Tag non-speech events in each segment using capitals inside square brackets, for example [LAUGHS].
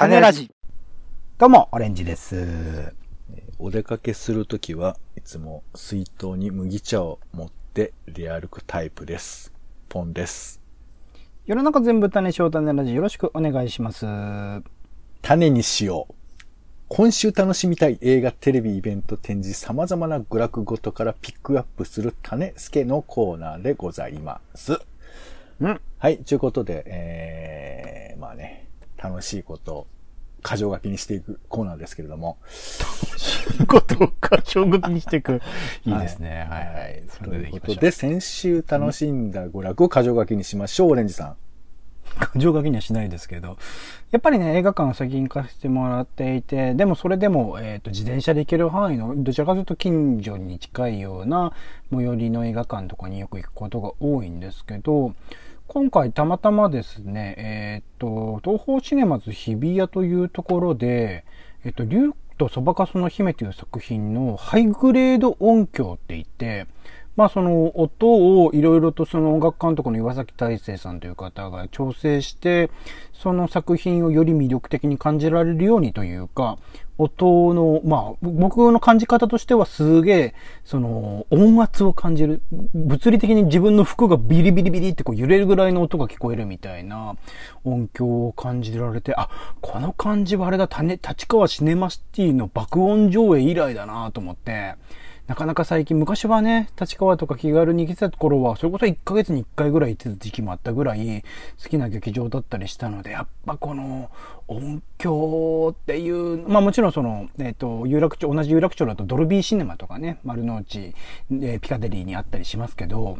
種ラジ。どうも、オレンジです。お出かけするときはいつも水筒に麦茶を持って出歩くタイプです。ポンです。世の中全部種しよう種ラジよろしくお願いします。種にしよう。今週楽しみたい映画、テレビ、イベント、展示、様々な娯楽ごとからピックアップする種助のコーナーでございます。うん。はい、ということで、えー、まあね、楽しいことを過剰書きにしていくコーナーですけれども、ことか、衝撃にしていく。[LAUGHS] いいですね。はい、ははいい。。そとれでいきましょう。いうことで、先週楽しんだ娯楽を過剰書きにしましょう、オレンジさん。[LAUGHS] 過剰書きにはしないですけど、やっぱりね、映画館を最近行かせてもらっていて、でもそれでも、えっ、と、自転車で行ける範囲の、どちらかというと近所に近いような最寄りの映画館とかによく行くことが多いんですけど、今回たまたまですね、えっ、と、東方シネマズ日比谷というところで、えっ、と、竜とそばかすの姫という作品のハイグレード音響って言って、まあその音をいろいろとその音楽監督の岩崎大成さんという方が調整して、その作品をより魅力的に感じられるようにというか、音の、まあ僕の感じ方としてはすげえ、その音圧を感じる。物理的に自分の服がビリビリビリってこう揺れるぐらいの音が聞こえるみたいな音響を感じられて、あ、この感じはあれだ、立川シネマシティの爆音上映以来だなと思って、なかなか最近、昔はね、立川とか気軽に行けてた頃は、それこそ1ヶ月に1回ぐらい行ってた時期もあったぐらい、好きな劇場だったりしたので、やっぱこの音響っていう、まあもちろんその、えっ、と、有楽町、同じ有楽町だとドルビーシネマとかね、丸の内、えーピカデリーにあったりしますけど、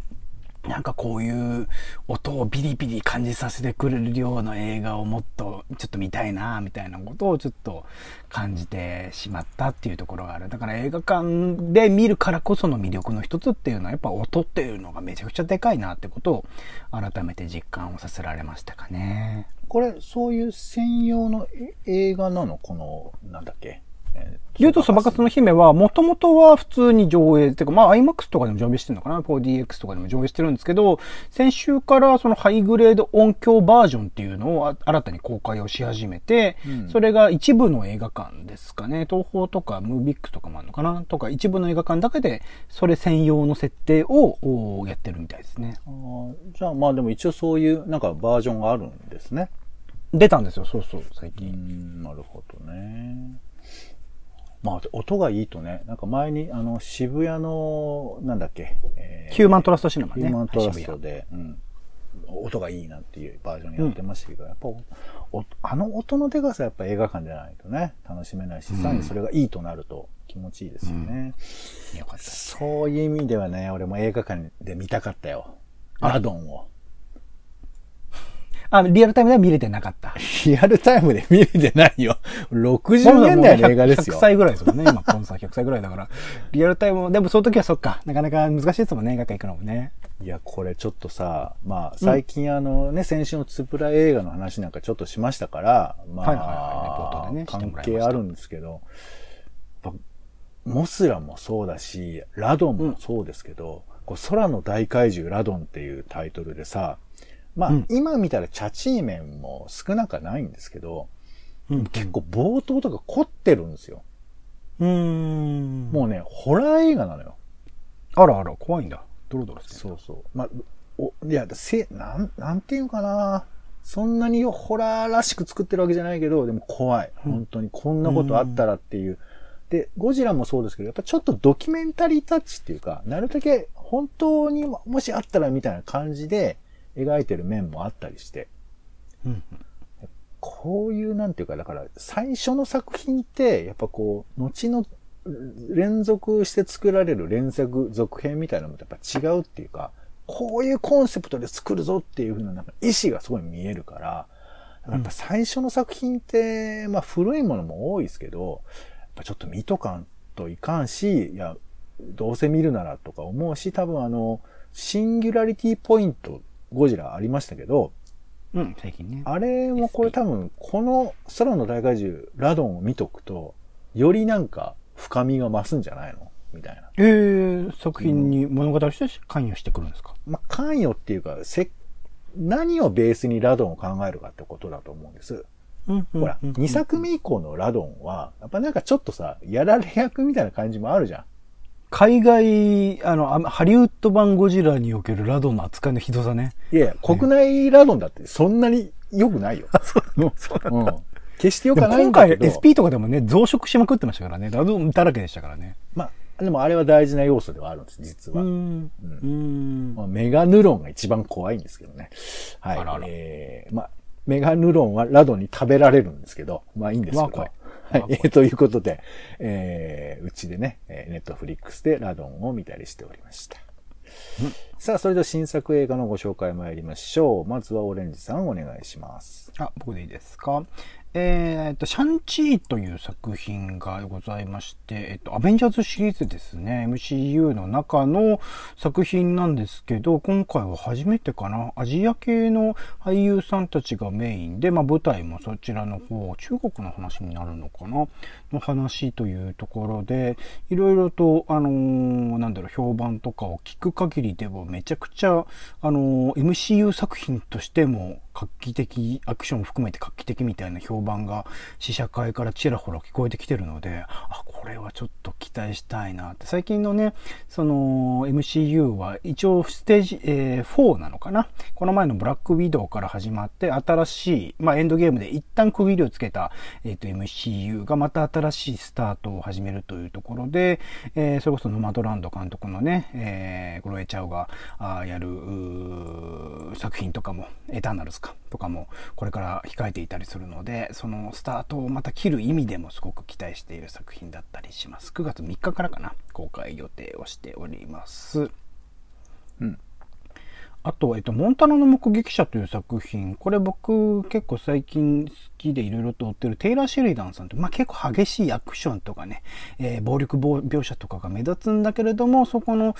なんかこういう音をビリビリ感じさせてくれるような映画をもっとちょっと見たいなみたいなことをちょっと感じてしまったっていうところがある。だから映画館で見るからこその魅力の一つっていうのはやっぱ音っていうのがめちゃくちゃでかいなってことを改めて実感をさせられましたかね。これ、そういう専用の映画なの？この、なんだっけ？えー竜とそばかすの姫は、もともとは普通に上映、てかまあ IMAX とかでも上映してるのかな ?4DX とかでも上映してるんですけど、先週からそのハイグレード音響バージョンっていうのをあ新たに公開をし始めて、うんそれが一部の映画館ですかね。東宝とかムービックとかもあるのかな？とか一部の映画館だけで、それ専用の設定をおやってるみたいですね。あーじゃあまあでも一応そういうなんかバージョンがあるんですね。出たんですよ、そうそう、最う近。ん、なるほどね。まあ音がいいとね、なんか前にあの渋谷の、なんだっけ、えーヒューマントラストシネマね。ヒューマントラストで、うん、音がいいなっていうバージョンやってましたけど、やっぱあの音のでかさやっぱ映画館じゃないとね、楽しめないし、さらにそれがいいとなると気持ちいいですよね。よかった。そういう意味ではね、俺も映画館で見たかったよ。ラドンを。あ、リアルタイムでは見れてなかった。リアルタイムで見れてないよ。60年代の映画ですよ100。歳ぐらいですもんね。今、コンさん100歳ぐらいだから。[LAUGHS] リアルタイム、でもその時はそっか。なかなか難しいですもんね、映画館行くのもね。いや、これちょっとさ、まあ、最近あのね、先週のつぶら映画の話なんかちょっとしましたから、まはいはいはいレポートあ、でね関係あるんですけど、モスラもそうだし、ラドンもそうですけど、こう空の大怪獣ラドンっていうタイトルでさ、まあ、うん今見たらチャチー面も少なくはないんですけど、うん結構冒頭とか凝ってるんですよ。うーん。もうね、ホラー映画なのよ。あらあら、怖いんだ。ドロドロしてる。そうそう。まあ、お、いや、せ、なん、なんていうかな。そんなにホラーらしく作ってるわけじゃないけど、でも怖い。本当にこんなことあったらっていう。で、ゴジラもそうですけど、やっぱちょっとドキュメンタリータッチっていうか、なるだけ本当にももしあったらみたいな感じで描いてる面もあったりして。うんこういう、なんていうか、だから、最初の作品って、やっぱこう、後の連続して作られる連作続編みたいなのとやっぱ違うっていうか、こういうコンセプトで作るぞっていう風ななんか意志がすごい見えるから、やっぱ最初の作品って、まあ古いものも多いですけど、やっぱちょっと見とかんといかんし、いや、どうせ見るならとか思うし、多分あの、シンギュラリティポイント、ゴジラありましたけど、うん、最近ね。あれもこれ多分、この空の大怪獣、ラドンを見とくと、よりなんか深みが増すんじゃないの？みたいな。えー、作品に物語として関与してくるんですか？まあ、関与っていうか、せ、何をベースにラドンを考えるかってことだと思うんです。うんほら、2作目以降のラドンは、やっぱなんかちょっとさ、やられ役みたいな感じもあるじゃん。海外、あの、あハリウッド版ゴジラにおけるラドンの扱いのひどさね。いやいや、国内ラドンだってそんなに良くないよ。[LAUGHS] そううん。決して良くないんだけど。SP とかでもね、増殖しまくってましたからね。ラドンだらけでしたからね。まあ、でもあれは大事な要素ではあるんです、実は。ん。うん。まあ、メガヌロンが一番怖いんですけどね。はい。あらあらえー、まあ、メガヌロンはラドンに食べられるんですけど、まあいいんですけど。わあ怖いはいえー [LAUGHS] ということで、えー、うちでね、えーネットフリックスでラドンを見たりしておりました。さあ、それでは新作映画のご紹介参りましょう。まずはオレンジさんお願いします。あ、僕でいいですか？えーっと、シャンチーという作品がございまして、えっと、アベンジャーズシリーズですね。MCU の中の作品なんですけど、今回は初めてかな。アジア系の俳優さんたちがメインで、まあ舞台もそちらの方、中国の話になるのかなの話というところで、いろいろと、あのーなんだろう、評判とかを聞く限りでもめちゃくちゃ、あのー MCU 作品としても画期的、アクション含めて画期的みたいな評判が試写会からちらほら聞こえてきてるので、あ、これはちょっと期待したいなって。最近のね、その MCU は一応ステージ、えー4なのかな？この前のブラックウィドウから始まって新しい、まあエンドゲームで一旦区切りをつけた、えっ、と MCU がまた新しいスタートを始めるというところで、えーそれこそノマドランド監督のね、えー、グロエチャウがやる作品とかも、エターナルズか、とかも、これから控えていたりするので、そのスタートをまた切る意味でもすごく期待している作品だったりします。9月3日からかな、公開予定をしております。うん。あと、えっと、モンタナの目撃者という作品。これ僕結構最近好きでいろいろと追ってるテイラー・シェリダンさんって、まあ結構激しいアクションとかね、えー暴力描写とかが目立つんだけれども、そこの、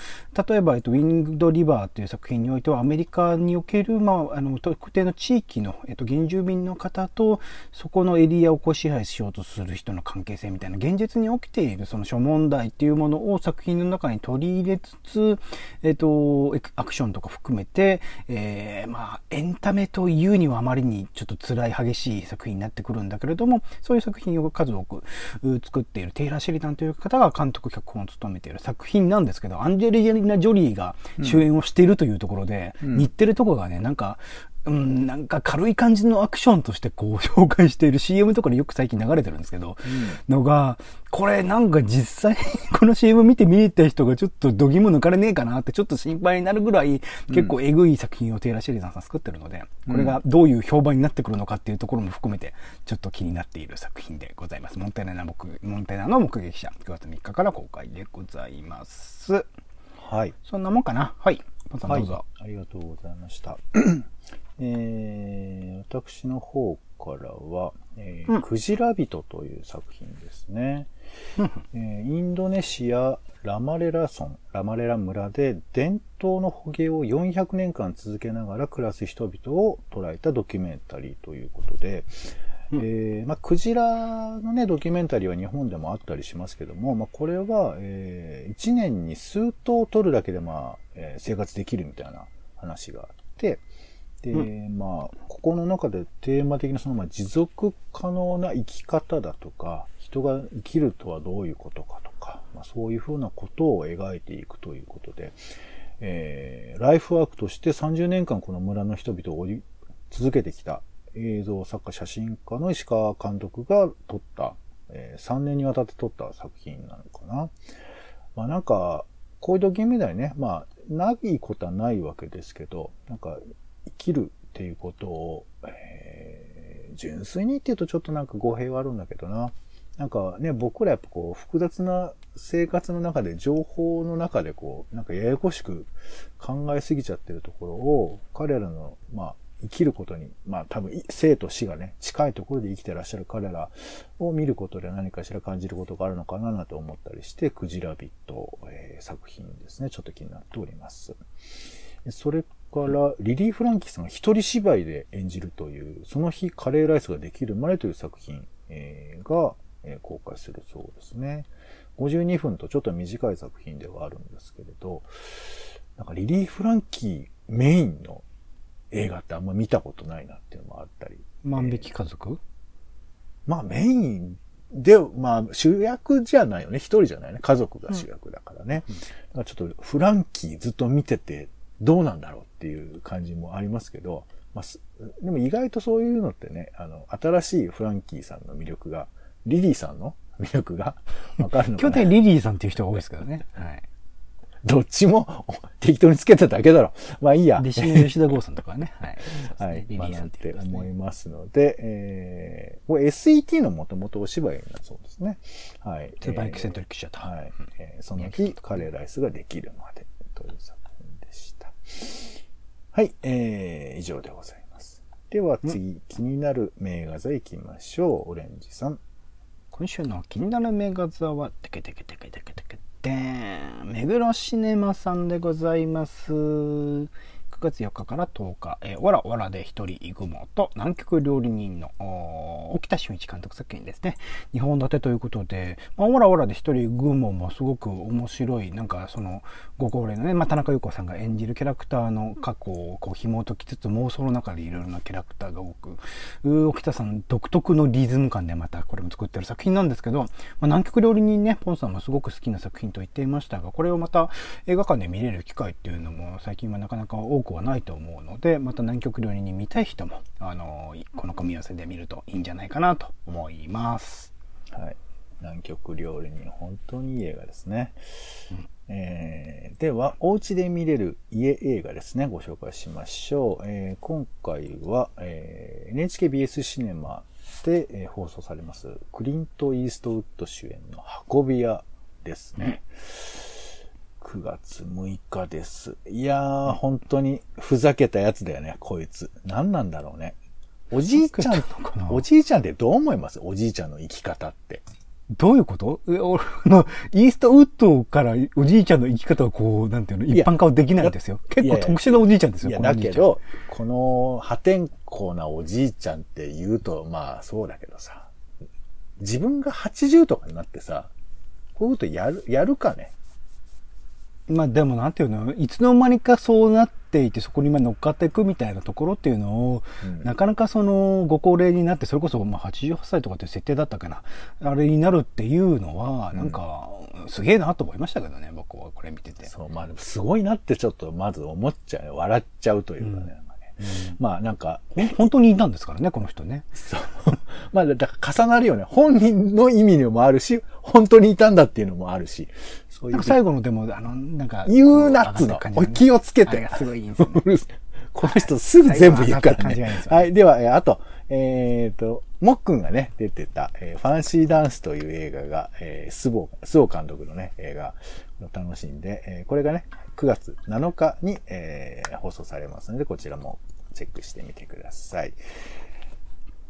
例えば、えっと、ウィンド・リバーという作品においては、アメリカにおける、まあ、あの、特定の地域の、えっと、原住民の方と、そこのエリアをこう支配しようとする人の関係性みたいな、現実に起きているその諸問題っていうものを作品の中に取り入れつつ、えっと、アクションとか含めて、えーまあ、エンタメというにはあまりにちょっと辛い激しい作品になってくるんだけれども、そういう作品を数多くう作っているテイラー・シェリダンという方が監督脚本を務めている作品なんですけど、アンジェリーナ・ジョリーが主演をしているというところで、似てるところがね、なんか、うん、なんか軽い感じのアクションとしてこう [LAUGHS] 紹介している CM とかでよく最近流れてるんですけど、のが、これなんか実際 [LAUGHS] この CM 見て見えた人がちょっと度肝抜かれねえかなってちょっと心配になるぐらい結構えぐい作品をテイラー・シェリダンさん作ってるので、これがどういう評判になってくるのかっていうところも含めてちょっと気になっている作品でございます。モンテナの目モンテナの目撃者9月3日から公開でございます。はい。そんなもんかなはい。パンさんはいどうぞ。。ありがとうございました。えー、私の方からは、えーうんクジラ人という作品ですね。えーインドネシアラマレラ村、ラマレラ村で伝統の捕鯨を400年間続けながら暮らす人々を捉えたドキュメンタリーということで、えーまあ、クジラのね、ドキュメンタリーは日本でもあったりしますけども、まあ、これは、えー、1年に数頭取るだけで、まあ、えー生活できるみたいな話があって、で、まあ、ここの中でテーマ的なその、まあ、持続可能な生き方だとか、人が生きるとはどういうことかとか、まあ、そういうふうなことを描いていくということで、えーライフワークとして30年間この村の人々を追い続けてきた映像作家、写真家の石川監督が撮った、え3年にわたって撮った作品なのかな。まあなんか、こういうドキュメンタリーね、まあ、ないことはないわけですけど、なんか、生きるっていうことを、えー純粋にって言うとちょっとなんか語弊はあるんだけどな。なんかね、僕らやっぱこう、複雑な生活の中で、情報の中でこう、なんかややこしく考えすぎちゃってるところを、彼らの、まあ、生きることに、まあ多分、生と死がね、近いところで生きてらっしゃる彼らを見ることで何かしら感じることがあるのかななんて思ったりして、クジラビット、えー作品ですね、ちょっと気になっております。それから、リリー・フランキーさんが一人芝居で演じるという、その日カレーライスができるまでという作品、えーが、えー公開するそうですね。52分とちょっと短い作品ではあるんですけれど、なんかリリー・フランキーメインの映画ってあんま見たことないなっていうのもあったり。万引き家族？まあメインで、まあ主役じゃないよね。一人じゃないね。家族が主役だからね。だからちょっとフランキーずっと見ててどうなんだろうっていう感じもありますけど、まあ、すでも意外とそういうのってね、あの、新しいフランキーさんの魅力が、リリーさんの魅力がわかるのかな基本的にリリーさんっていう人が多いですけどね。[LAUGHS] はい。どっちも [LAUGHS] 適当につけただけだろ。まあいいや。弟子の吉田剛さんとかね。[LAUGHS] はい。そうはいですね。リリーさんっていうね。なって思いますので、えー、これ SET のもともとお芝居だそうですね。はい。バイクセントリックシアター。はい。えーその日、カレーライスができるまでという作品でした。はい。えー、以上でございます。では次、気になる名画座行きましょう。オレンジさん。今週の気になるメガ座は、テケテケテケテケテケでーん。目黒シネマさんでございます。9月4日から10日、えーわらわらで一人イグモと南極料理人の沖田俊一監督作品ですね。2本立てということで、まあ、わらわらで一人イグモもすごく面白い、なんかそのご高齢のね、まあ、田中優子さんが演じるキャラクターの過去をこう紐解きつつ妄想の中でいろいろなキャラクターが多く、う沖田さん独特のリズム感でまたこれも作ってる作品なんですけど、まあ、南極料理人ね、ポンさんもすごく好きな作品と言っていましたが、これをまた映画館で見れる機会っていうのも最近はなかなか多くはないと思うので、また南極料理人見たい人も、あの、この組み合わせで見るといいんじゃないかなと思います。はい。南極料理人、本当にいい映画ですね。えーでは、お家で見れる家映画ですね、ご紹介しましょう。えー今回は、えー NHKBS シネマで、えー放送されます、クリント・イーストウッド主演の運び屋ですね。[LAUGHS] 9月6日です。いやー、本当にふざけたやつだよね、こいつ。何なんだろうね。おじいちゃんおじいちゃんってどう思います？おじいちゃんの生き方って。どういうこと？え俺の、イーストウッドからおじいちゃんの生き方はこう、なんていうの、一般化はできないんですよ。結構特殊なおじいちゃんですよ、いや、だけど、この破天荒なおじいちゃんって言うと、まあそうだけどさ、自分が80とかになってさ、こういうことやる、やるかね？まあでもなんていうの、いつの間にかそうなっていて、そこにまあ乗っかっていくみたいなところっていうのを、うんなかなかその、ご高齢になって、それこそまあ88歳とかっていう設定だったかな、あれになるっていうのは、なんか、すげえなと思いましたけどね、僕はこれ見てて。そう、まあでもすごいなってちょっとまず思っちゃうよ。笑っちゃうというかね。うんまあなんか、本当にいたんですからね、この人ね。そう。まあだから重なるよね。本人の意味にもあるし、本当にいたんだっていうのもあるし、そういう。最後のでも、あの、なんか、言うなっつうのおい気をつけてすごいいいんですよね。この人すぐ全部言うからねはいではあと、えっ、と、もっくんがね、出てた、えーファンシーダンスという映画が、えー、スボー、スオ監督のね、映画を楽しんで、えーこれがね、9月7日に、えー放送されますので、こちらもチェックしてみてください。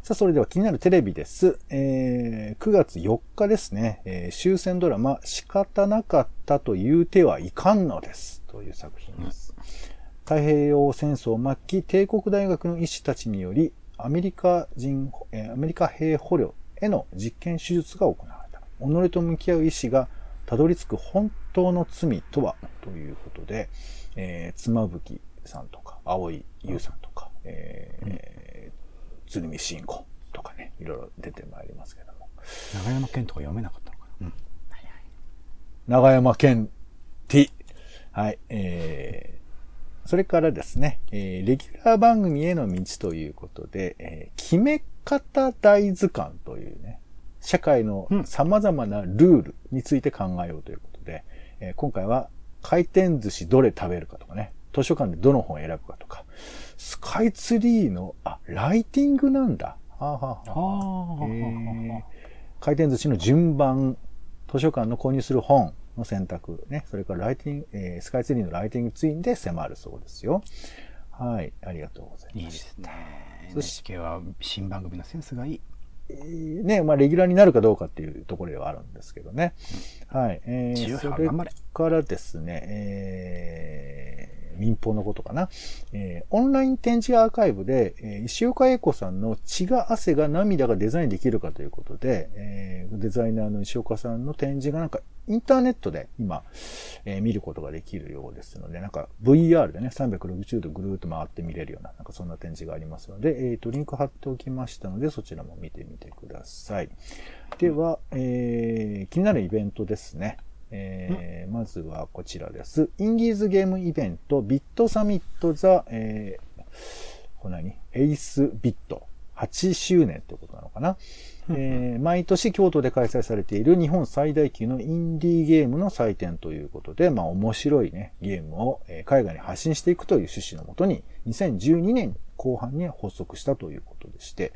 さあ、それでは気になるテレビです。えー9月4日ですね、えー終戦ドラマ、仕方なかったと言うてはいかんのです。という作品です。太平洋戦争末期、帝国大学の医師たちにより、アメリカ人、えーアメリカ兵捕虜への実験手術が行われた。己と向き合う医師がたどり着く本当の罪とは？ということで、えー、妻夫木さんとか、青井優さんとか、えー、鶴見慎吾とかね、いろいろ出てまいりますけども。長山健とか読めなかったのかな？うん。長山健 T。はい。えー、それからですね、えー、レギュラー番組への道ということで、えー、決め方大図鑑というね、社会の様々なルールについて考えようということで、えー今回は回転寿司どれ食べるかとかね、図書館でどの本を選ぶかとか、スカイツリーの、あ、ライティングなんだ。はあ、はあはあはー回転寿司の順番、図書館の購入する本の選択、ね、それからライティング、えースカイツリーのライティングツインで迫るそうですよ。はい、ありがとうございま。いいですすね。そし NHK は新番組のセンスがいい。えーね、まあ、レギュラーになるかどうかっていうところではあるんですけどね。はい。えー、それからですね、え民放のことかな。えー、オンライン展示アーカイブで、えー、石岡英子さんの血が汗が涙がデザインできるかということで、えー、デザイナーの石岡さんの展示がなんかインターネットで今、えー、見ることができるようですので、なんか VR でね、360度ぐるーっと回って見れるような、なんかそんな展示がありますので、えっ、ー、と、リンク貼っておきましたので、そちらも見てみてください。では、えー、気になるイベントですね。えー、まずはこちらです。インディーズゲームイベント、ビットサミットザ、えー、これ何？エイスビット。8周年ってことなのかな、えー、毎年京都で開催されている日本最大級のインディーゲームの祭典ということで、まあ面白いね、ゲームを海外に発信していくという趣旨のもとに、2012年後半に発足したということでして、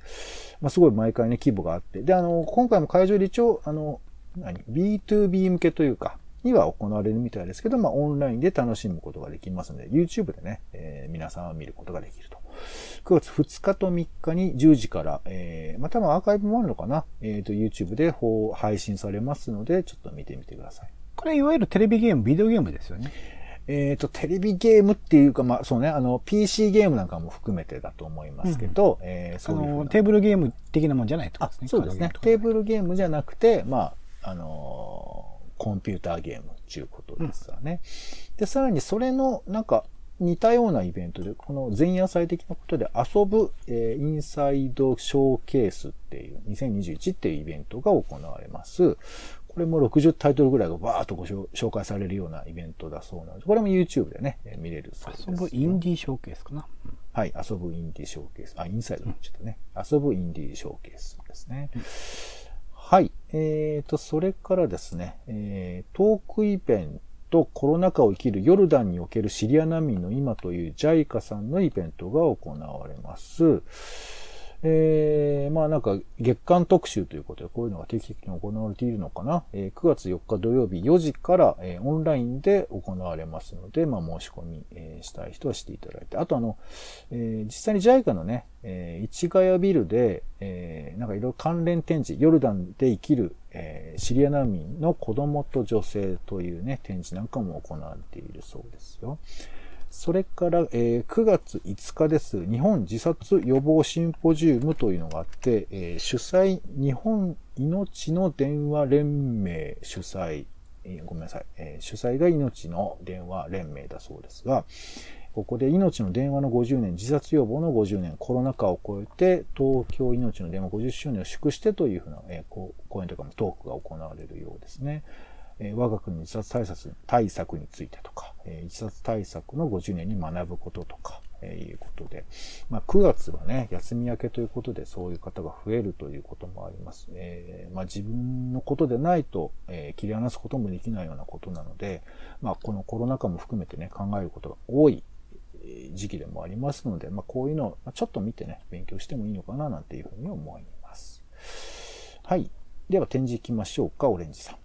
まあすごい毎回ね、規模があって、で、あの、今回も会場で一応、あの、何 ?B2B 向けというか、には行われるみたいですけど、まあ、オンラインで楽しむことができますので、YouTube でね、えー、皆さんは見ることができると。9月2日と3日に10時から、えー、まあ、多分アーカイブもあるのかな？えっ、ー、と、YouTube で配信されますので、ちょっと見てみてください。これ、いわゆるテレビゲーム、ビデオゲームですよね。えっ、ー、と、テレビゲームっていうか、まあ、そうね、あの、PC ゲームなんかも含めてだと思いますけど、うん、えー、そういうテーブルゲーム的なもんじゃないとですね。そうですね。テーブルゲームじゃなくて、まあ、あのー、コンピューターゲームっていうことですわね。うん、で、さらにそれの、なんか、似たようなイベントで、この前夜祭的なことで遊ぶ、えー、インサイドショーケースっていう、2021っていうイベントが行われます。これも60タイトルぐらいがバーっとご紹介されるようなイベントだそうなので、これも YouTube でね、見れるそうです。遊ぶインディーショーケースかな。はい、遊ぶインディーショーケース。あ、インサイドちゃったね。遊ぶインディーショーケースですね。うんはい。えーと、それからですね、えー、トークイベント、コロナ禍を生きるヨルダンにおけるシリア難民の今という JICA さんのイベントが行われます。えー、まあなんか月間特集ということでこういうのが定期的に行われているのかな。えー、9月4日土曜日4時から、えー、オンラインで行われますので、まあ申し込み、えー、したい人はしていただいて。あとあの、えー、実際に JICA のね、えー、市ヶ谷ビルで、えー、なんかいろいろ関連展示、ヨルダンで生きる、えー、シリア難民の子供と女性というね、展示なんかも行われているそうですよ。それから、えー、9月5日です。日本自殺予防シンポジウムというのがあって、えー、主催、日本命の電話連盟主催、えー、ごめんなさい、え、主催が命の電話連盟だそうですが、ここで命の電話の50年、自殺予防の50年、コロナ禍を超えて、東京命の電話50周年を祝してというふうな、えー、講演というかトークが行われるようですね。え我が国の自殺対策対策についてとか、え自殺対策の50年に学ぶこととか、えいうことで、まあ、9月はね、休み明けということでそういう方が増えるということもあります。えー、まあ、自分のことでないと、えー、切り離すこともできないようなことなので、まあ、このコロナ禍も含めてね、考えることが多い時期でもありますので、まあ、こういうのをちょっと見てね、勉強してもいいのかななんていうふうに思います。はい。では展示行きましょうか、オレンジさん。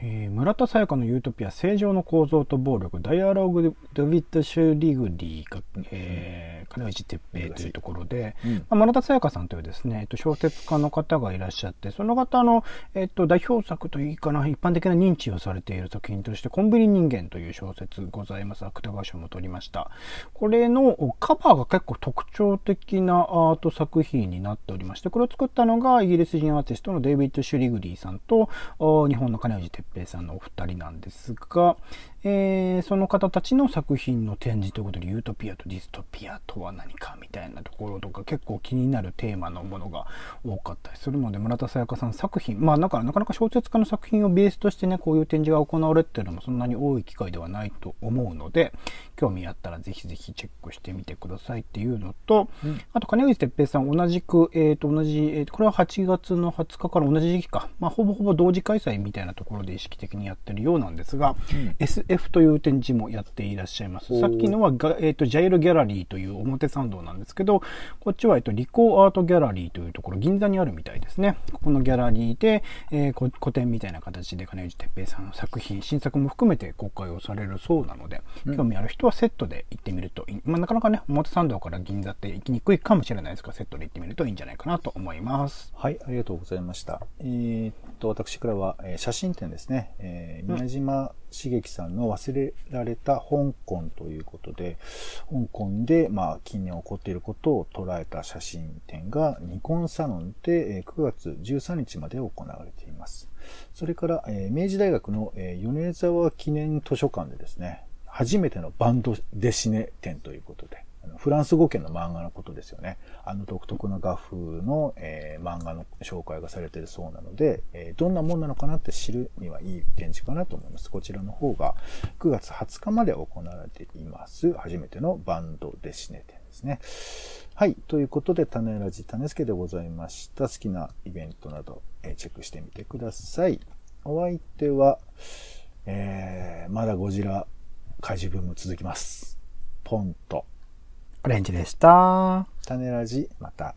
えー、村田沙耶香のユートピア、正常の構造と暴力、ダイアログ・ドビット・シュリグリーが、えー、金内哲平というところで、うん、まあ、村田沙耶香さんというですね、えっと、小説家の方がいらっしゃって、その方の、えっと、代表作といいかな、一般的な認知をされている作品として、コンビニ人間という小説ございます。芥川賞も取りました。これのカバーが結構特徴的なアート作品になっておりまして、これを作ったのがイギリス人アーティストのデイビッド・シュリグリーさんと、日本の金内哲平平さんのお二人なんですが、えー、その方たちの作品の展示ということで、ユートピアとディストピアとは何かみたいなところとか、結構気になるテーマのものが多かったりするので、村田沙耶香さん作品、まあだからなかなか小説家の作品をベースとしてね、こういう展示が行われてるのもそんなに多い機会ではないと思うので、興味あったらぜひぜひチェックしてみてくださいっていうのと、うん、あと金口哲平さん同じく、えっ、ー、と同じ、えー、とこれは8月の20日か。ら同じ時期か、まあほぼほぼ同時開催みたいなところで意識的にやってるようなんですが、うん、SF という展示もやっていらっしゃいます。さっきのはえーと、ジャイルギャラリーという表参道なんですけど、こっちは、えーと、リコーアートギャラリーというところ、銀座にあるみたいですね。ここのギャラリーで、えー、個展みたいな形で金内哲平さんの作品、新作も含めて公開をされるそうなので、興味ある人はセットで行ってみるといい。まあ、なかなかね、表参道から銀座って行きにくいかもしれないですが、セットで行ってみるといいんじゃないかなと思います。はい、ありがとうございました。えー、っと、私からは、えー、写真展ですね、えー、宮島茂樹さんの忘れられた香港ということで、香港で、まあ、近年起こっていることを捉えた写真展がニコンサロンで9月13日まで行われています。それから、明治大学の、米沢記念図書館でですね、初めてのバンドデシネ展というこ、フランス語圏の漫画のことですよね。あの独特な画風の、えー、漫画の紹介がされているそうなので、えー、どんなもんなのかなって知るにはいい展示かなと思います。こちらの方が9月20日まで行われています。初めてのバンドデシネ展ですね。はい。ということで、種ラジ種付けでございました。好きなイベントなど、えー、チェックしてみてください。お相手は、えー、まだゴジラ怪獣ブーム続きます。ポンと。オレンジでした。種ラジ、また